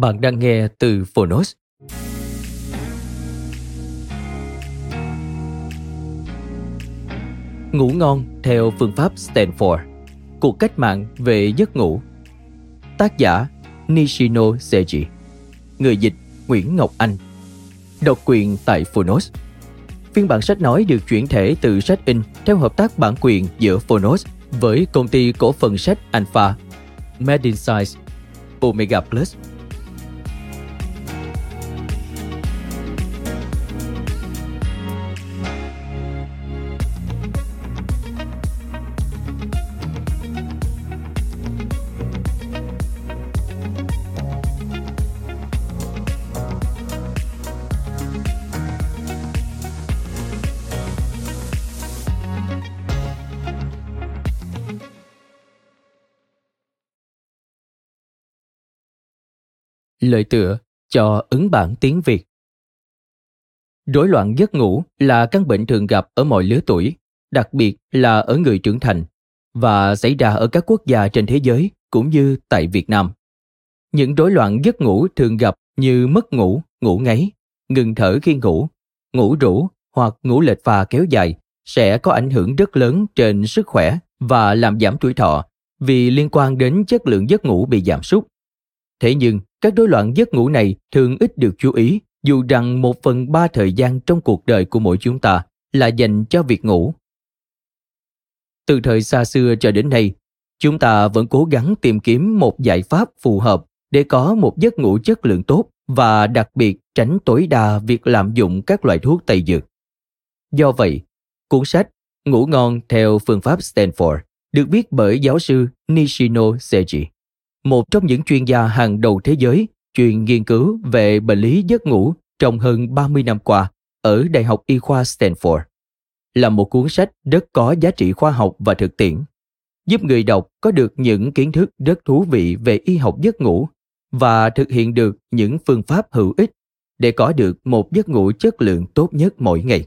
Bạn đang nghe từ Phonos. Ngủ ngon theo phương pháp Stanford. Cuộc cách mạng về giấc ngủ. Tác giả Nishino Seiji. Người dịch Nguyễn Ngọc Anh. Độc quyền tại Phonos. Phiên bản sách nói được chuyển thể từ sách in theo hợp tác bản quyền giữa Phonos với công ty cổ phần sách Alpha, Medinsize, Omega Plus. Lời tựa cho ứng bản tiếng Việt. Rối loạn giấc ngủ là căn bệnh thường gặp ở mọi lứa tuổi, đặc biệt là ở người trưởng thành và xảy ra ở các quốc gia trên thế giới cũng như tại Việt Nam. Những rối loạn giấc ngủ thường gặp như mất ngủ, ngủ ngáy, ngừng thở khi ngủ, ngủ rũ hoặc ngủ lệch pha kéo dài sẽ có ảnh hưởng rất lớn trên sức khỏe và làm giảm tuổi thọ vì liên quan đến chất lượng giấc ngủ bị giảm sút. Thế nhưng, các rối loạn giấc ngủ này thường ít được chú ý dù rằng một phần ba thời gian trong cuộc đời của mỗi chúng ta là dành cho việc ngủ. Từ thời xa xưa cho đến nay, chúng ta vẫn cố gắng tìm kiếm một giải pháp phù hợp để có một giấc ngủ chất lượng tốt và đặc biệt tránh tối đa việc lạm dụng các loại thuốc tây dược. Do vậy, cuốn sách Ngủ ngon theo phương pháp Stanford được viết bởi giáo sư Nishino Seiji một trong những chuyên gia hàng đầu thế giới chuyên nghiên cứu về bệnh lý giấc ngủ trong hơn 30 năm qua ở Đại học Y khoa Stanford. Là một cuốn sách rất có giá trị khoa học và thực tiễn, giúp người đọc có được những kiến thức rất thú vị về y học giấc ngủ và thực hiện được những phương pháp hữu ích để có được một giấc ngủ chất lượng tốt nhất mỗi ngày.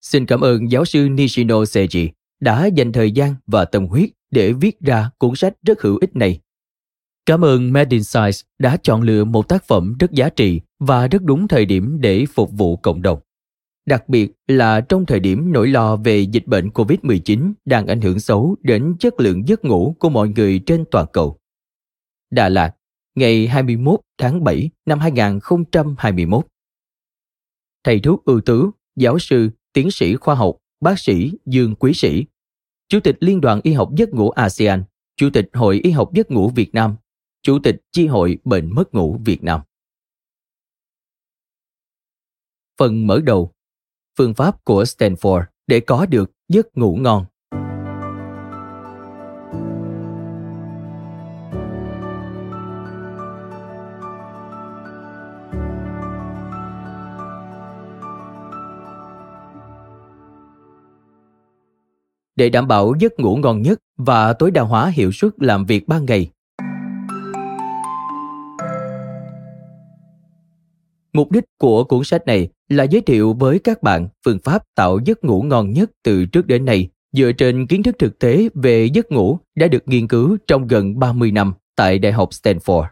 Xin cảm ơn giáo sư Nishino Seiji đã dành thời gian và tâm huyết để viết ra cuốn sách rất hữu ích này. Cảm ơn Medinsize đã chọn lựa một tác phẩm rất giá trị và rất đúng thời điểm để phục vụ cộng đồng. Đặc biệt là trong thời điểm nỗi lo về dịch bệnh COVID-19 đang ảnh hưởng xấu đến chất lượng giấc ngủ của mọi người trên toàn cầu. Đà Lạt, ngày 21 tháng 7 năm 2021. Thầy thuốc ưu tú, giáo sư, tiến sĩ khoa học, bác sĩ Dương Quý Sĩ Chủ tịch Liên đoàn Y học giấc ngủ ASEAN, Chủ tịch Hội Y học giấc ngủ Việt Nam, Chủ tịch Chi hội Bệnh mất ngủ Việt Nam. Phần mở đầu Phương pháp của Stanford để có được giấc ngủ ngon để đảm bảo giấc ngủ ngon nhất và tối đa hóa hiệu suất làm việc ban ngày. Mục đích của cuốn sách này là giới thiệu với các bạn phương pháp tạo giấc ngủ ngon nhất từ trước đến nay dựa trên kiến thức thực tế về giấc ngủ đã được nghiên cứu trong gần 30 năm tại Đại học Stanford.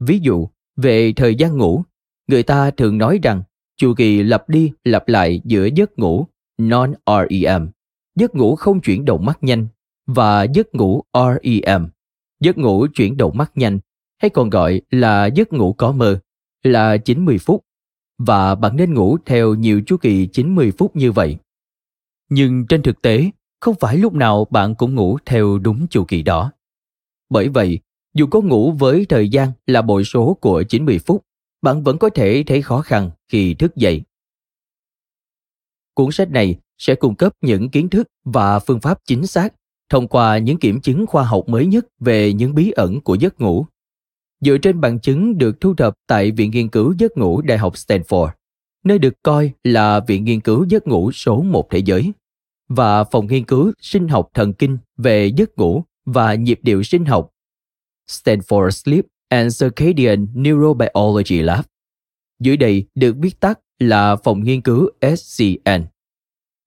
Ví dụ, về thời gian ngủ, người ta thường nói rằng chu kỳ lặp đi lặp lại giữa giấc ngủ non-REM, giấc ngủ không chuyển động mắt nhanh và giấc ngủ REM, giấc ngủ chuyển động mắt nhanh hay còn gọi là giấc ngủ có mơ là 90 phút và bạn nên ngủ theo nhiều chu kỳ 90 phút như vậy. Nhưng trên thực tế, không phải lúc nào bạn cũng ngủ theo đúng chu kỳ đó. Bởi vậy, dù có ngủ với thời gian là bội số của 90 phút, bạn vẫn có thể thấy khó khăn khi thức dậy. Cuốn sách này sẽ cung cấp những kiến thức và phương pháp chính xác thông qua những kiểm chứng khoa học mới nhất về những bí ẩn của giấc ngủ. Dựa trên bằng chứng được thu thập tại Viện Nghiên cứu Giấc ngủ Đại học Stanford, nơi được coi là Viện Nghiên cứu Giấc ngủ số một thế giới, và Phòng Nghiên cứu Sinh học Thần kinh về giấc ngủ và nhịp điệu sinh học Stanford Sleep and Circadian Neurobiology Lab. Dưới đây được viết tắt là Phòng Nghiên cứu SCN.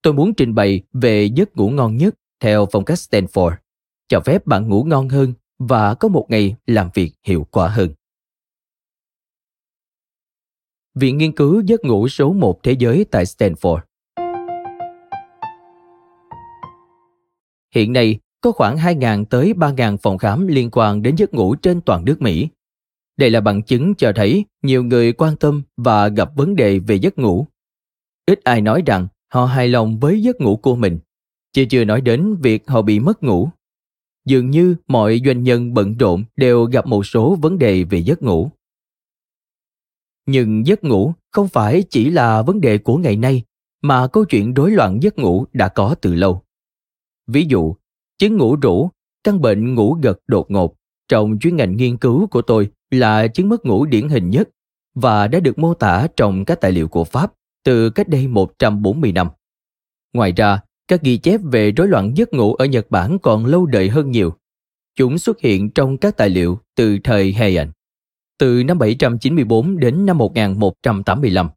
Tôi muốn trình bày về giấc ngủ ngon nhất theo phong cách Stanford, cho phép bạn ngủ ngon hơn và có một ngày làm việc hiệu quả hơn. Viện nghiên cứu giấc ngủ số 1 thế giới tại Stanford. Hiện nay, có khoảng 2.000 tới 3.000 phòng khám liên quan đến giấc ngủ trên toàn nước Mỹ. Đây là bằng chứng cho thấy nhiều người quan tâm và gặp vấn đề về giấc ngủ. Ít ai nói rằng họ hài lòng với giấc ngủ của mình, chứ chưa nói đến việc họ bị mất ngủ. Dường như mọi doanh nhân bận rộn đều gặp một số vấn đề về giấc ngủ. Nhưng giấc ngủ không phải chỉ là vấn đề của ngày nay, mà câu chuyện rối loạn giấc ngủ đã có từ lâu. Ví dụ, chứng ngủ rũ, căn bệnh ngủ gật đột ngột trong chuyên ngành nghiên cứu của tôi là chứng mất ngủ điển hình nhất và đã được mô tả trong các tài liệu của Pháp từ cách đây 140 năm. Ngoài ra, các ghi chép về rối loạn giấc ngủ ở Nhật Bản còn lâu đời hơn nhiều. Chúng xuất hiện trong các tài liệu từ thời Heian, từ năm 794 đến năm 1185.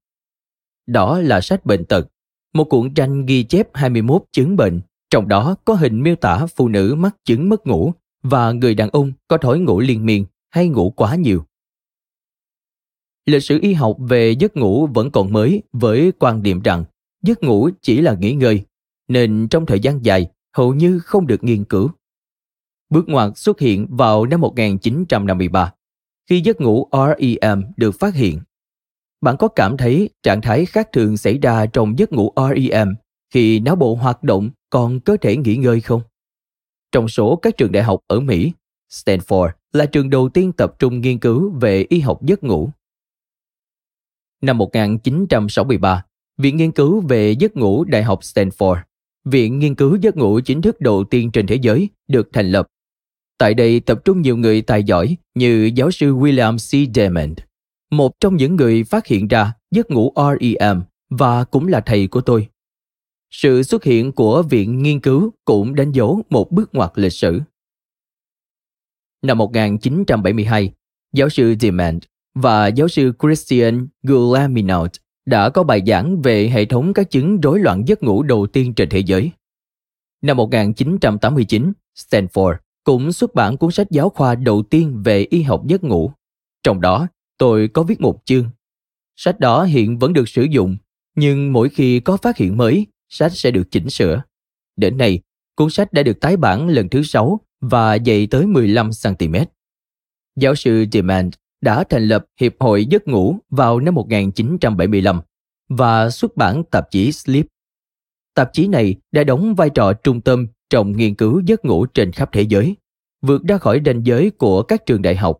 Đó là sách bệnh tật, một cuộn tranh ghi chép 21 chứng bệnh, trong đó có hình miêu tả phụ nữ mắc chứng mất ngủ và người đàn ông có thói ngủ liên miên hay ngủ quá nhiều. Lịch sử y học về giấc ngủ vẫn còn mới với quan điểm rằng giấc ngủ chỉ là nghỉ ngơi, nên trong thời gian dài hầu như không được nghiên cứu. Bước ngoặt xuất hiện vào năm 1953, khi giấc ngủ REM được phát hiện. Bạn có cảm thấy trạng thái khác thường xảy ra trong giấc ngủ REM khi não bộ hoạt động còn cơ thể nghỉ ngơi không? Trong số các trường đại học ở Mỹ, Stanford là trường đầu tiên tập trung nghiên cứu về y học giấc ngủ. Năm 1963, Viện Nghiên cứu về giấc ngủ Đại học Stanford, viện nghiên cứu giấc ngủ chính thức đầu tiên trên thế giới, được thành lập. Tại đây tập trung nhiều người tài giỏi như giáo sư William C. Diamond, một trong những người phát hiện ra giấc ngủ REM và cũng là thầy của tôi. Sự xuất hiện của viện nghiên cứu cũng đánh dấu một bước ngoặt lịch sử. Năm 1972, giáo sư Demand và giáo sư Christian Gulaminaut đã có bài giảng về hệ thống các chứng rối loạn giấc ngủ đầu tiên trên thế giới. Năm 1989, Stanford cũng xuất bản cuốn sách giáo khoa đầu tiên về y học giấc ngủ. Trong đó, tôi có viết một chương. Sách đó hiện vẫn được sử dụng, nhưng mỗi khi có phát hiện mới, sách sẽ được chỉnh sửa. Đến nay, cuốn sách đã được tái bản lần thứ 6 và dày tới 15 cm. Giáo sư Demand đã thành lập Hiệp hội Giấc ngủ vào năm 1975 và xuất bản tạp chí Sleep. Tạp chí này đã đóng vai trò trung tâm trong nghiên cứu giấc ngủ trên khắp thế giới, vượt ra khỏi ranh giới của các trường đại học.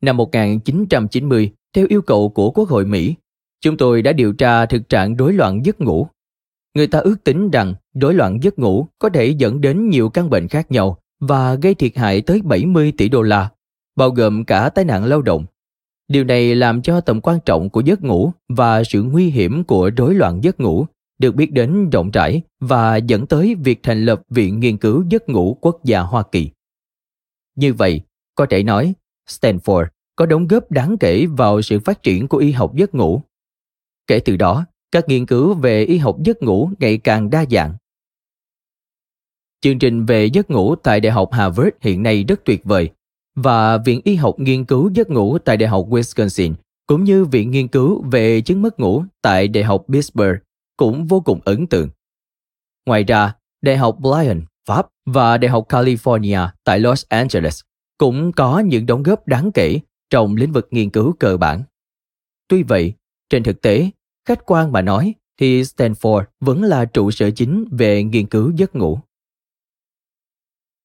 Năm 1990, theo yêu cầu của Quốc hội Mỹ, chúng tôi đã điều tra thực trạng rối loạn giấc ngủ. Người ta ước tính rằng rối loạn giấc ngủ có thể dẫn đến nhiều căn bệnh khác nhau và gây thiệt hại tới 70 tỷ đô la bao gồm cả tai nạn lao động. Điều này làm cho tầm quan trọng của giấc ngủ và sự nguy hiểm của rối loạn giấc ngủ được biết đến rộng rãi và dẫn tới việc thành lập Viện Nghiên cứu Giấc ngủ Quốc gia Hoa Kỳ. Như vậy, có thể nói, Stanford có đóng góp đáng kể vào sự phát triển của y học giấc ngủ. Kể từ đó, các nghiên cứu về y học giấc ngủ ngày càng đa dạng. Chương trình về giấc ngủ tại Đại học Harvard hiện nay rất tuyệt vời và Viện Y học Nghiên cứu Giấc ngủ tại Đại học Wisconsin cũng như Viện Nghiên cứu về chứng mất ngủ tại Đại học Pittsburgh cũng vô cùng ấn tượng. Ngoài ra, Đại học Lyon, Pháp và Đại học California tại Los Angeles cũng có những đóng góp đáng kể trong lĩnh vực nghiên cứu cơ bản. Tuy vậy, trên thực tế, khách quan mà nói thì Stanford vẫn là trụ sở chính về nghiên cứu giấc ngủ.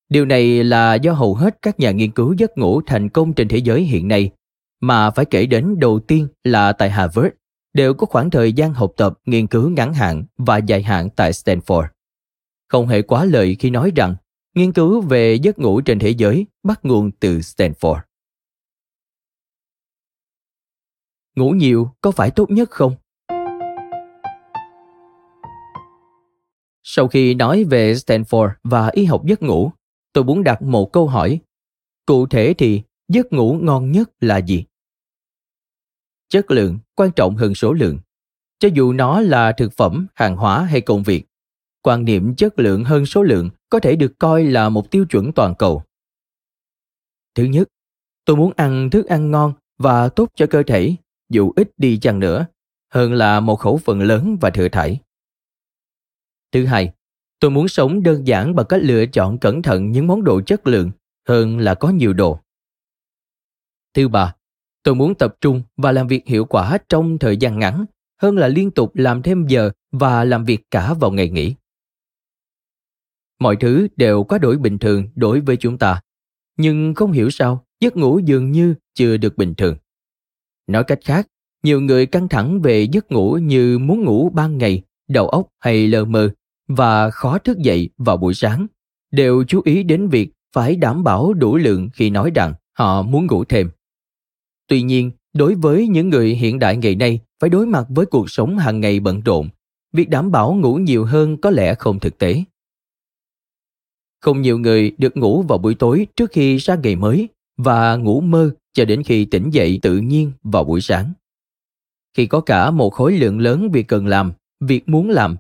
Điều này là do hầu hết các nhà nghiên cứu giấc ngủ thành công trên thế giới hiện nay, mà phải kể đến đầu tiên là tại Harvard, đều có khoảng thời gian học tập nghiên cứu ngắn hạn và dài hạn tại Stanford. Không hề quá lời khi nói rằng nghiên cứu về giấc ngủ trên thế giới bắt nguồn từ Stanford. Ngủ nhiều có phải tốt nhất không? Sau khi nói về Stanford và y học giấc ngủ, tôi muốn đặt một câu hỏi. Cụ thể thì giấc ngủ ngon nhất là gì? Chất lượng quan trọng hơn số lượng. Cho dù nó là thực phẩm, hàng hóa hay công việc, quan niệm chất lượng hơn số lượng có thể được coi là một tiêu chuẩn toàn cầu. Thứ nhất, tôi muốn ăn thức ăn ngon và tốt cho cơ thể, dù ít đi chăng nữa, hơn là một khẩu phần lớn và thừa thải. Thứ hai, tôi muốn sống đơn giản bằng cách lựa chọn cẩn thận những món đồ chất lượng hơn là có nhiều đồ. Thứ ba, tôi muốn tập trung và làm việc hiệu quả trong thời gian ngắn hơn là liên tục làm thêm giờ và làm việc cả vào ngày nghỉ. Mọi thứ đều quá đổi bình thường đối với chúng ta, nhưng không hiểu sao giấc ngủ dường như chưa được bình thường. Nói cách khác, nhiều người căng thẳng về giấc ngủ như muốn ngủ ban ngày, đầu óc hay lờ mờ và khó thức dậy vào buổi sáng, đều chú ý đến việc phải đảm bảo đủ lượng khi nói rằng họ muốn ngủ thêm. Tuy nhiên, đối với những người hiện đại ngày nay phải đối mặt với cuộc sống hàng ngày bận rộn, việc đảm bảo ngủ nhiều hơn có lẽ không thực tế. Không nhiều người được ngủ vào buổi tối trước khi ra ngày mới và ngủ mơ cho đến khi tỉnh dậy tự nhiên vào buổi sáng. Khi có cả một khối lượng lớn việc cần làm, việc muốn làm,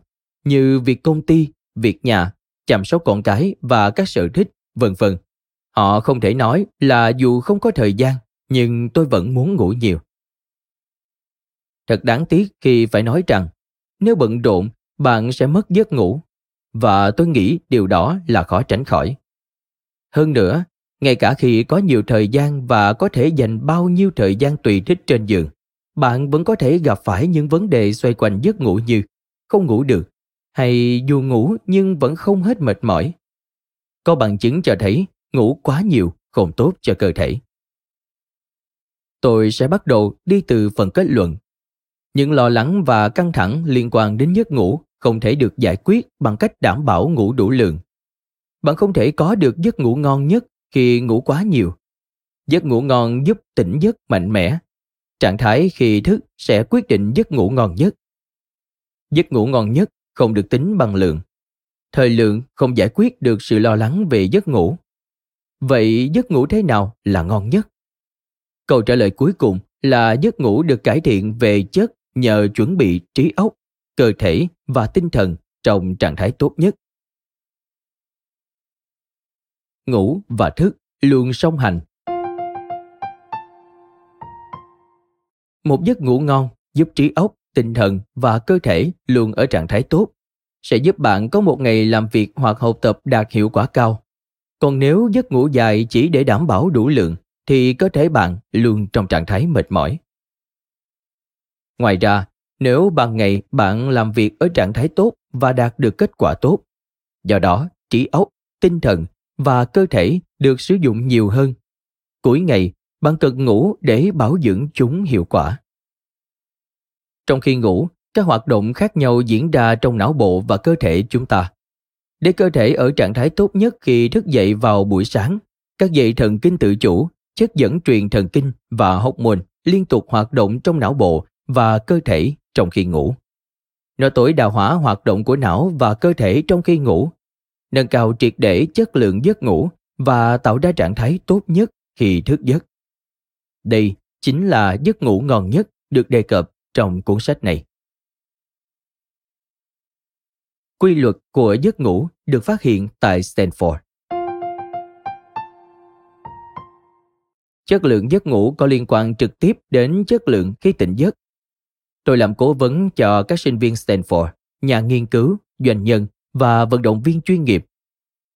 như việc công ty, việc nhà, chăm sóc con cái và các sở thích, vân vân. Họ không thể nói là dù không có thời gian, nhưng tôi vẫn muốn ngủ nhiều. Thật đáng tiếc khi phải nói rằng, nếu bận rộn, bạn sẽ mất giấc ngủ và tôi nghĩ điều đó là khó tránh khỏi. Hơn nữa, ngay cả khi có nhiều thời gian và có thể dành bao nhiêu thời gian tùy thích trên giường, bạn vẫn có thể gặp phải những vấn đề xoay quanh giấc ngủ như không ngủ được hay dù ngủ nhưng vẫn không hết mệt mỏi. Có bằng chứng cho thấy ngủ quá nhiều không tốt cho cơ thể. Tôi sẽ bắt đầu đi từ phần kết luận. Những lo lắng và căng thẳng liên quan đến giấc ngủ không thể được giải quyết bằng cách đảm bảo ngủ đủ lượng. Bạn không thể có được giấc ngủ ngon nhất khi ngủ quá nhiều. Giấc ngủ ngon giúp tỉnh giấc mạnh mẽ. Trạng thái khi thức sẽ quyết định giấc ngủ ngon nhất. Giấc ngủ ngon nhất không được tính bằng lượng. Thời lượng không giải quyết được sự lo lắng về giấc ngủ. Vậy giấc ngủ thế nào là ngon nhất? Câu trả lời cuối cùng là giấc ngủ được cải thiện về chất nhờ chuẩn bị trí óc cơ thể và tinh thần trong trạng thái tốt nhất. Ngủ và thức luôn song hành. Một giấc ngủ ngon giúp trí óc, tinh thần và cơ thể luôn ở trạng thái tốt, sẽ giúp bạn có một ngày làm việc hoặc học tập đạt hiệu quả cao. Còn nếu giấc ngủ dài chỉ để đảm bảo đủ lượng, thì cơ thể bạn luôn trong trạng thái mệt mỏi. Ngoài ra, nếu ban ngày bạn làm việc ở trạng thái tốt và đạt được kết quả tốt. Do đó, trí óc, tinh thần và cơ thể được sử dụng nhiều hơn. Cuối ngày, bạn cần ngủ để bảo dưỡng chúng hiệu quả. Trong khi ngủ, các hoạt động khác nhau diễn ra trong não bộ và cơ thể chúng ta. Để cơ thể ở trạng thái tốt nhất khi thức dậy vào buổi sáng, các dây thần kinh tự chủ, chất dẫn truyền thần kinh và hormone liên tục hoạt động trong não bộ và cơ thể trong khi ngủ. Nó tối đa hóa hoạt động của não và cơ thể trong khi ngủ, nâng cao triệt để chất lượng giấc ngủ và tạo ra trạng thái tốt nhất khi thức giấc. Đây chính là giấc ngủ ngon nhất được đề cập trong cuốn sách này. Quy luật của giấc ngủ được phát hiện tại Stanford. Chất lượng giấc ngủ có liên quan trực tiếp đến chất lượng khi tỉnh giấc Tôi làm cố vấn cho các sinh viên Stanford nhà nghiên cứu, doanh nhân và vận động viên chuyên nghiệp.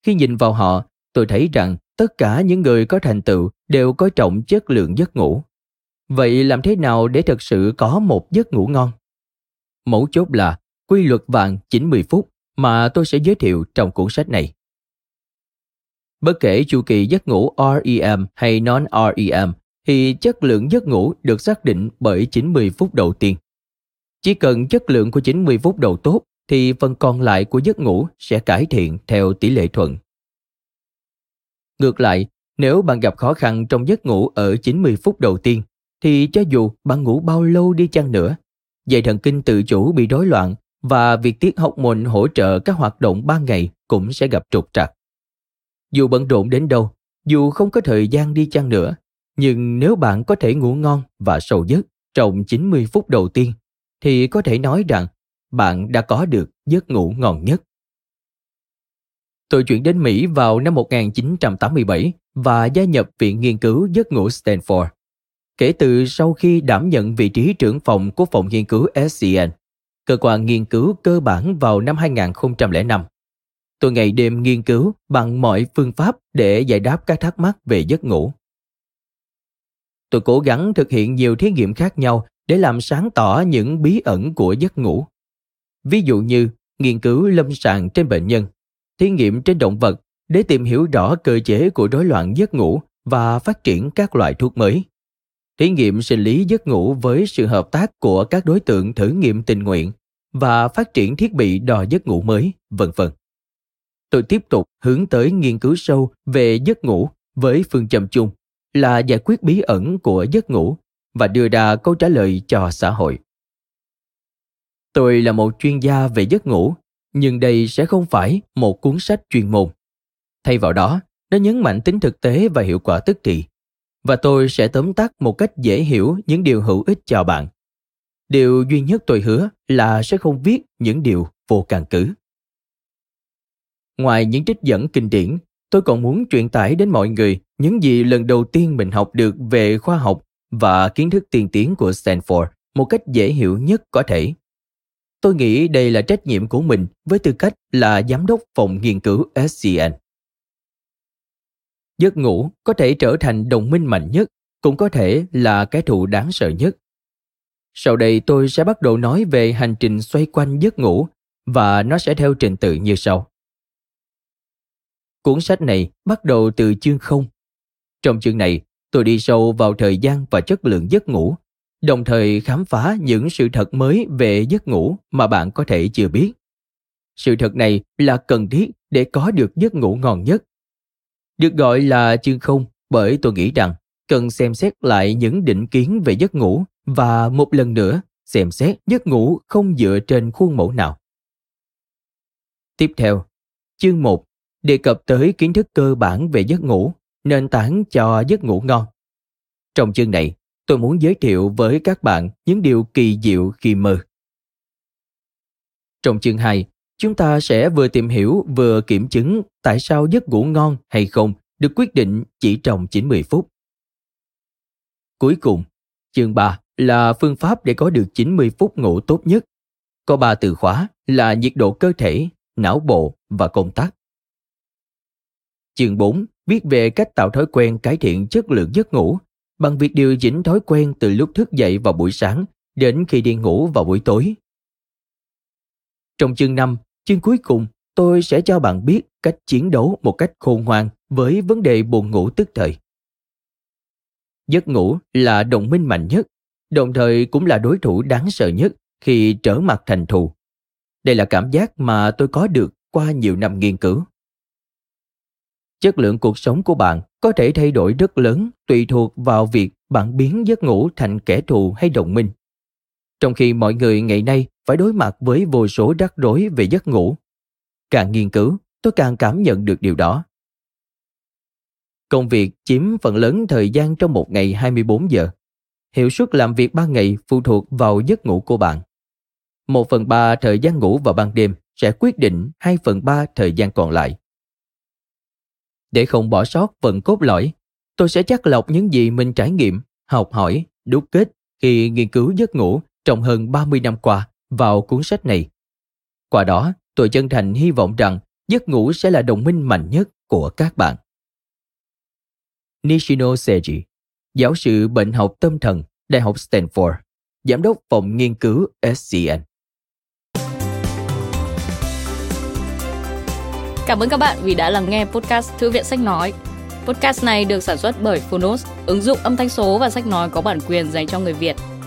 Khi nhìn vào họ, tôi thấy rằng tất cả những người có thành tựu đều coi trọng chất lượng giấc ngủ. Vậy làm thế nào để thực sự có một giấc ngủ ngon? Mấu chốt là quy luật vàng 90 phút mà tôi sẽ giới thiệu trong cuốn sách này. Bất kể chu kỳ giấc ngủ REM hay non-REM thì chất lượng giấc ngủ được xác định bởi 90 phút đầu tiên. Chỉ cần chất lượng của 90 phút đầu tốt thì phần còn lại của giấc ngủ sẽ cải thiện theo tỷ lệ thuận. Ngược lại, nếu bạn gặp khó khăn trong giấc ngủ ở 90 phút đầu tiên thì cho dù bạn ngủ bao lâu đi chăng nữa, dây thần kinh tự chủ bị rối loạn và việc tiết học môn hỗ trợ các hoạt động ban ngày cũng sẽ gặp trục trặc. Dù bận rộn đến đâu, dù không có thời gian đi chăng nữa, nhưng nếu bạn có thể ngủ ngon và sâu giấc trong 90 phút đầu tiên, thì có thể nói rằng bạn đã có được giấc ngủ ngon nhất. Tôi chuyển đến Mỹ vào năm 1987 và gia nhập Viện Nghiên cứu Giấc ngủ Stanford. Kể từ sau khi đảm nhận vị trí trưởng phòng của phòng nghiên cứu SCN, cơ quan nghiên cứu cơ bản vào năm 2005. Tôi ngày đêm nghiên cứu bằng mọi phương pháp để giải đáp các thắc mắc về giấc ngủ. Tôi cố gắng thực hiện nhiều thí nghiệm khác nhau để làm sáng tỏ những bí ẩn của giấc ngủ. Ví dụ như nghiên cứu lâm sàng trên bệnh nhân, thí nghiệm trên động vật để tìm hiểu rõ cơ chế của rối loạn giấc ngủ và phát triển các loại thuốc mới. Thí nghiệm sinh lý giấc ngủ với sự hợp tác của các đối tượng thử nghiệm tình nguyện và phát triển thiết bị đo giấc ngủ mới, vân vân. Tôi tiếp tục hướng tới nghiên cứu sâu về giấc ngủ với phương châm chung là giải quyết bí ẩn của giấc ngủ và đưa ra câu trả lời cho xã hội. Tôi là một chuyên gia về giấc ngủ, nhưng đây sẽ không phải một cuốn sách chuyên môn. Thay vào đó, nó nhấn mạnh tính thực tế và hiệu quả tức thì. Và tôi sẽ tóm tắt một cách dễ hiểu những điều hữu ích cho bạn. Điều duy nhất tôi hứa là sẽ không viết những điều vô căn cứ. Ngoài những trích dẫn kinh điển, tôi còn muốn truyền tải đến mọi người những gì lần đầu tiên mình học được về khoa học và kiến thức tiên tiến của Stanford một cách dễ hiểu nhất có thể. Tôi nghĩ đây là trách nhiệm của mình với tư cách là giám đốc phòng nghiên cứu SCN. Giấc ngủ có thể trở thành đồng minh mạnh nhất, cũng có thể là cái thù đáng sợ nhất. Sau đây tôi sẽ bắt đầu nói về hành trình xoay quanh giấc ngủ và nó sẽ theo trình tự như sau. Cuốn sách này bắt đầu từ chương không. Trong chương này, tôi đi sâu vào thời gian và chất lượng giấc ngủ, đồng thời khám phá những sự thật mới về giấc ngủ mà bạn có thể chưa biết. Sự thật này là cần thiết để có được giấc ngủ ngon nhất. Được gọi là chương không bởi tôi nghĩ rằng cần xem xét lại những định kiến về giấc ngủ và một lần nữa xem xét giấc ngủ không dựa trên khuôn mẫu nào. Tiếp theo, chương 1 đề cập tới kiến thức cơ bản về giấc ngủ, nền tảng cho giấc ngủ ngon. Trong chương này, tôi muốn giới thiệu với các bạn những điều kỳ diệu khi mơ. Trong chương 2, chúng ta sẽ vừa tìm hiểu vừa kiểm chứng tại sao giấc ngủ ngon hay không được quyết định chỉ trong 90 phút. Cuối cùng, chương 3 là phương pháp để có được 90 phút ngủ tốt nhất. Có ba từ khóa là nhiệt độ cơ thể, não bộ và công tắc. Chương 4 viết về cách tạo thói quen cải thiện chất lượng giấc ngủ bằng việc điều chỉnh thói quen từ lúc thức dậy vào buổi sáng đến khi đi ngủ vào buổi tối. Trong chương 5, chương cuối cùng, tôi sẽ cho bạn biết cách chiến đấu một cách khôn ngoan với vấn đề buồn ngủ tức thời. Giấc ngủ là đồng minh mạnh nhất, đồng thời cũng là đối thủ đáng sợ nhất khi trở mặt thành thù. Đây là cảm giác mà tôi có được qua nhiều năm nghiên cứu chất lượng cuộc sống của bạn có thể thay đổi rất lớn tùy thuộc vào việc bạn biến giấc ngủ thành kẻ thù hay đồng minh. Trong khi mọi người ngày nay phải đối mặt với vô số rắc rối về giấc ngủ. Càng nghiên cứu, tôi càng cảm nhận được điều đó. Công việc chiếm phần lớn thời gian trong một ngày 24 giờ. Hiệu suất làm việc ban ngày phụ thuộc vào giấc ngủ của bạn. Một phần ba thời gian ngủ vào ban đêm sẽ quyết định 2 phần ba thời gian còn lại. Để không bỏ sót phần cốt lõi, tôi sẽ chắc lọc những gì mình trải nghiệm, học hỏi, đúc kết khi nghiên cứu giấc ngủ trong hơn 30 năm qua vào cuốn sách này. Qua đó, tôi chân thành hy vọng rằng giấc ngủ sẽ là đồng minh mạnh nhất của các bạn. Nishino Seiji, giáo sư bệnh học tâm thần, Đại học Stanford, giám đốc phòng nghiên cứu SCN. Cảm ơn các bạn vì đã lắng nghe podcast Thư viện Sách Nói. Podcast này được sản xuất bởi Phonos, ứng dụng âm thanh số và sách nói có bản quyền dành cho người Việt.